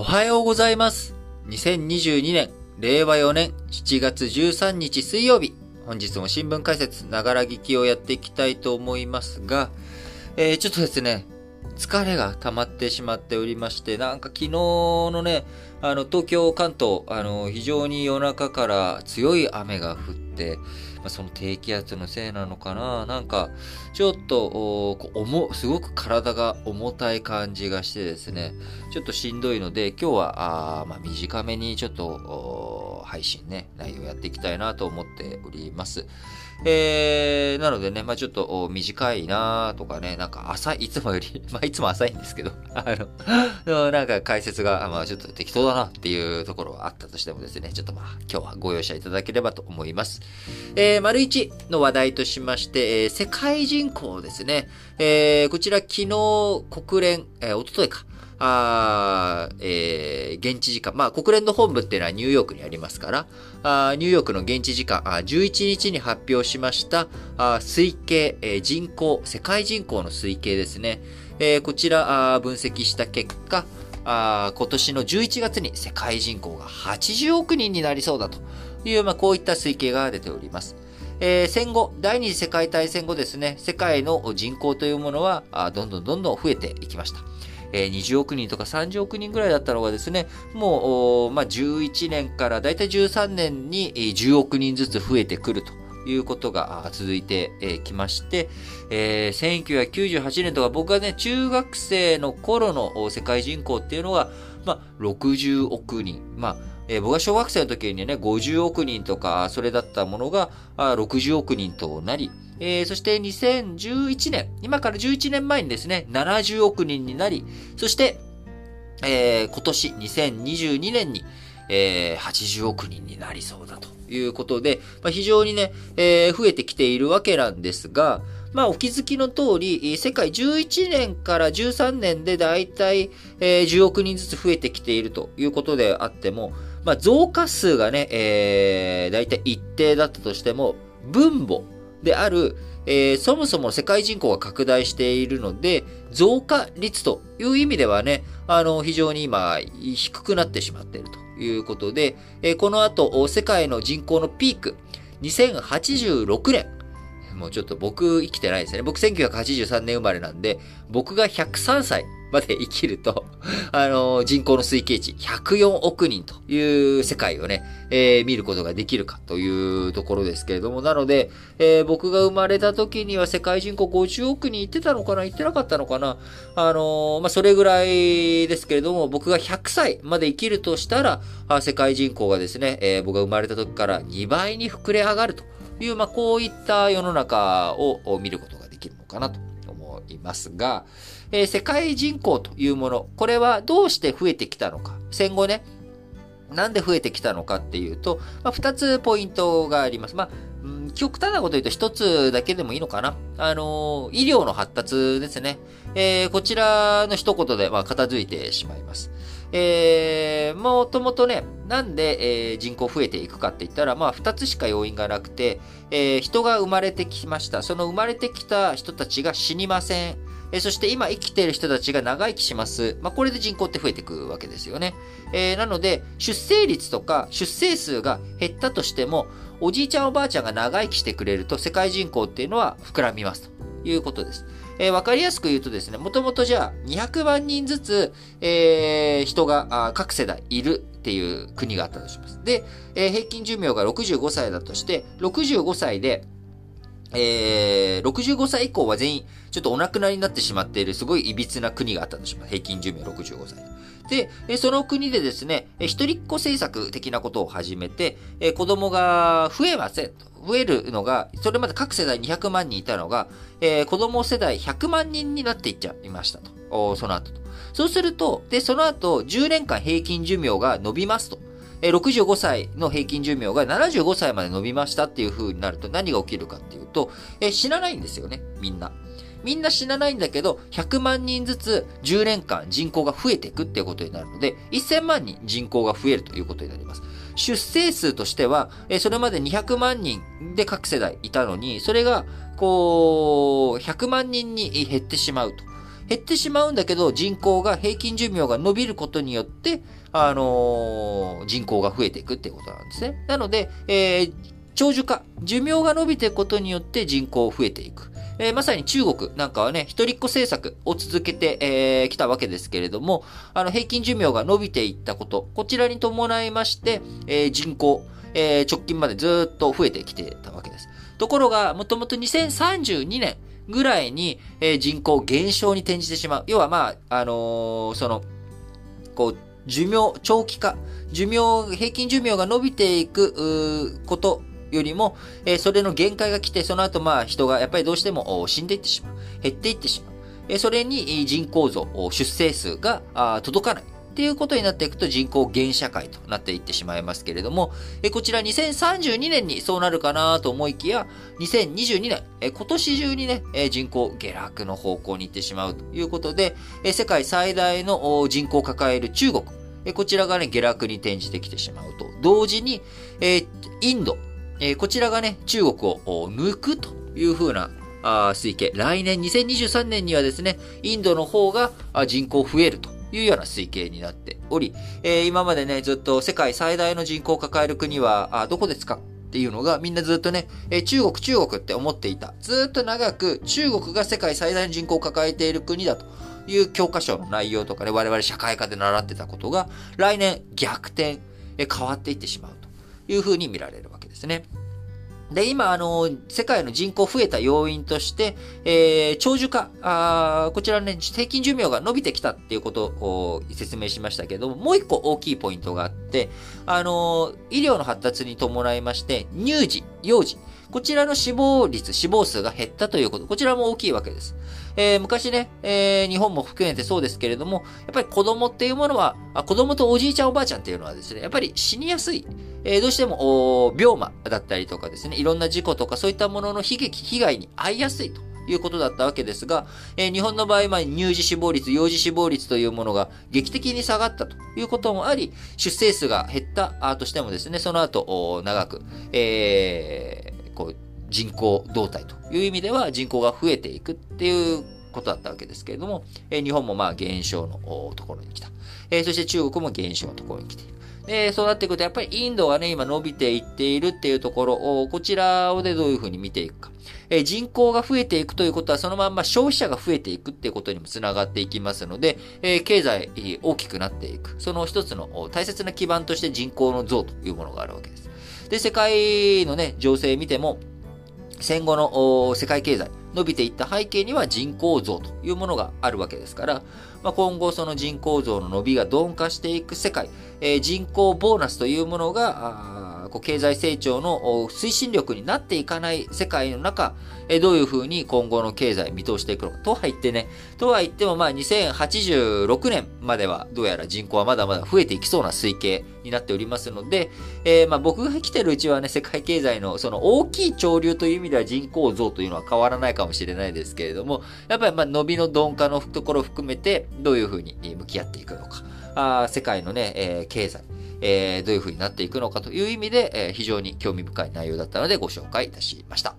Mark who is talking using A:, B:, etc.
A: おはようございます。2022年、令和4年7月13日水曜日。本日も新聞解説、ながら聞きをやっていきたいと思いますが、えー、ちょっとですね、疲れが溜まってしまっておりまして、なんか昨日のね、あの、東京、関東、あの、非常に夜中から強い雨が降って、まあ、その低気圧のせいなのかななんか、ちょっと、こう重、すごく体が重たい感じがしてですね、ちょっとしんどいので、今日は、あまあ、短めにちょっと、配信ね、内容やっていきたいなと思っております。えー、なのでね、まあちょっと短いなとかね、なんか浅い、いつもより、まあいつも浅いんですけど、あの、なんか解説が、まあちょっと適当だなっていうところはあったとしてもですね、ちょっとまあ今日はご容赦いただければと思います。えー、丸一の話題としまして、えー、世界人口ですね。えー、こちら昨日国連、えー、おとといか、あえー、現地時間、まあ、国連の本部っていうのはニューヨークにありますから、あニューヨークの現地時間、あ11日に発表しました、あ推計、えー、人口、世界人口の推計ですね。えー、こちらあ分析した結果、あ今年の11月に世界人口が80億人になりそうだという、まあ、こういった推計が出ております。えー、戦後、第二次世界大戦後ですね、世界の人口というものは、どんどんどんどん増えていきました。えー、20億人とか30億人ぐらいだったのがですね、もう、まあ、11年からだいたい13年に10億人ずつ増えてくるということが続いてきまして、えー、1998年とか僕がね、中学生の頃の世界人口っていうのが、まあ、60億人。まあえー、僕が小学生の時にね、50億人とか、それだったものが、あ60億人となり、えー、そして2011年、今から11年前にですね、70億人になり、そして、えー、今年2022年に、えー、80億人になりそうだということで、まあ、非常にね、えー、増えてきているわけなんですが、まあ、お気づきの通り、世界11年から13年でだいたい10億人ずつ増えてきているということであっても、まあ、増加数がね、えー、だいたい一定だったとしても、分母である、えー、そもそも世界人口が拡大しているので、増加率という意味ではね、あの、非常に今、低くなってしまっているということで、えー、この後、世界の人口のピーク、2086年、もうちょっと僕生きてないですね。僕1983年生まれなんで、僕が103歳まで生きると、あの、人口の推計値104億人という世界をね、えー、見ることができるかというところですけれども、なので、えー、僕が生まれた時には世界人口50億人いってたのかな、いってなかったのかな。あのー、まあ、それぐらいですけれども、僕が100歳まで生きるとしたら、あ世界人口がですね、え、僕が生まれた時から2倍に膨れ上がるという、まあ、こういった世の中を見ることができるのかなと思いますが、えー、世界人口というもの、これはどうして増えてきたのか。戦後ね、なんで増えてきたのかっていうと、まあ、2つポイントがあります。まあ、うん、極端なこと言うと1つだけでもいいのかな。あの、医療の発達ですね。えー、こちらの一言で、まあ、片付いてしまいます。えー、もともとね、なんで、えー、人口増えていくかって言ったら、まあ、二つしか要因がなくて、えー、人が生まれてきました。その生まれてきた人たちが死にません。え、そして今生きている人たちが長生きします。まあ、これで人口って増えていくわけですよね。えー、なので、出生率とか出生数が減ったとしても、おじいちゃんおばあちゃんが長生きしてくれると、世界人口っていうのは膨らみますということです。えー、わかりやすく言うとですね、もともとじゃあ200万人ずつ、えー、人が各世代いるっていう国があったとします。で、えー、平均寿命が65歳だとして、65歳で、えー、65歳以降は全員、ちょっとお亡くなりになってしまっている、すごい歪な国があったとします。平均寿命65歳で。その国でですね、一人っ子政策的なことを始めて、子供が増えません。増えるのが、それまで各世代200万人いたのが、えー、子供世代100万人になっていっちゃいましたと。その後と。そうすると、で、その後、10年間平均寿命が伸びますと。えー、65歳の平均寿命が75歳まで伸びましたっていう風になると何が起きるかっていうと、えー、死なないんですよね、みんな。みんな死なないんだけど、100万人ずつ10年間人口が増えていくっていうことになるので、1000万人人口が増えるということになります。出生数としては、えそれまで200万人で各世代いたのに、それが、こう、100万人に減ってしまうと減ってしまうんだけど、人口が、平均寿命が伸びることによって、あのー、人口が増えていくってことなんですね。なので、えー、長寿化、寿命が伸びていくことによって人口増えていく。えー、まさに中国なんかはね、一人っ子政策を続けてき、えー、たわけですけれども、あの、平均寿命が伸びていったこと、こちらに伴いまして、えー、人口、えー、直近までずっと増えてきてたわけです。ところが、もともと2032年ぐらいに、えー、人口減少に転じてしまう。要はまあ、あのー、その、こう、寿命、長期化、寿命、平均寿命が伸びていく、ことよりも、えー、それの限界が来て、その後まあ人がやっぱりどうしても死んでいってしまう。減っていってしまう。えー、それに人口増、出生数が届かない。っていうことになっていくと人口減社会となっていってしまいますけれども、えこちら2032年にそうなるかなと思いきや、2022年、え今年中にね、え人口下落の方向に行ってしまうということで、え世界最大の人口を抱える中国、えこちらがね、下落に転じてきてしまうと。同時に、えインド、えこちらがね、中国を抜くというふうな推計。来年2023年にはですね、インドの方が人口増えるというような推計になっており、えー、今までね、ずっと世界最大の人口を抱える国は、あどこですかっていうのがみんなずっとね、えー、中国中国って思っていた。ずっと長く中国が世界最大の人口を抱えている国だという教科書の内容とかね、我々社会科で習ってたことが、来年逆転、えー、変わっていってしまうというふうに見られるわけですね。で、今、あの、世界の人口増えた要因として、えー、長寿化、あこちらね、平均寿命が伸びてきたっていうことを説明しましたけども、もう一個大きいポイントがあって、あの、医療の発達に伴いまして、乳児、幼児、こちらの死亡率、死亡数が減ったということ、こちらも大きいわけです。えー、昔ね、えー、日本も含めてそうですけれども、やっぱり子供っていうものは、あ子供とおじいちゃんおばあちゃんっていうのはですね、やっぱり死にやすい。えー、どうしても、病魔だったりとかですね、いろんな事故とかそういったものの悲劇、被害に遭いやすいと。いうことだったわけですが、えー、日本の場合、ま、乳児死亡率、幼児死亡率というものが劇的に下がったということもあり、出生数が減ったとしてもですね、その後、長く、えー、こう、人口動態という意味では人口が増えていくっていうことだったわけですけれども、え、日本もまあ減少のところに来た。え、そして中国も減少のところに来ている。で、そうなっていくと、やっぱりインドがね、今伸びていっているっていうところを、こちらをでどういうふうに見ていくか。え人口が増えていくということは、そのまんま消費者が増えていくっていうことにもつながっていきますので、え経済大きくなっていく。その一つの大切な基盤として人口の増というものがあるわけです。で、世界のね、情勢見ても、戦後の世界経済、伸びていった背景には人口増というものがあるわけですから、まあ、今後その人口増の伸びが鈍化していく世界、えー、人口ボーナスというものが、こう経済成長の推進力になっていかない世界の中、えどういうふうに今後の経済見通していくのか。とは言ってね、とは言ってもまあ2086年まではどうやら人口はまだまだ増えていきそうな推計になっておりますので、えー、まあ僕が来てるうちはね、世界経済のその大きい潮流という意味では人口増というのは変わらないかもしれないですけれども、やっぱりまあ伸びの鈍化のところを含めてどういうふうに向き合っていくのか。あ世界のね、えー、経済、えー、どういう風になっていくのかという意味で、えー、非常に興味深い内容だったのでご紹介いたしました。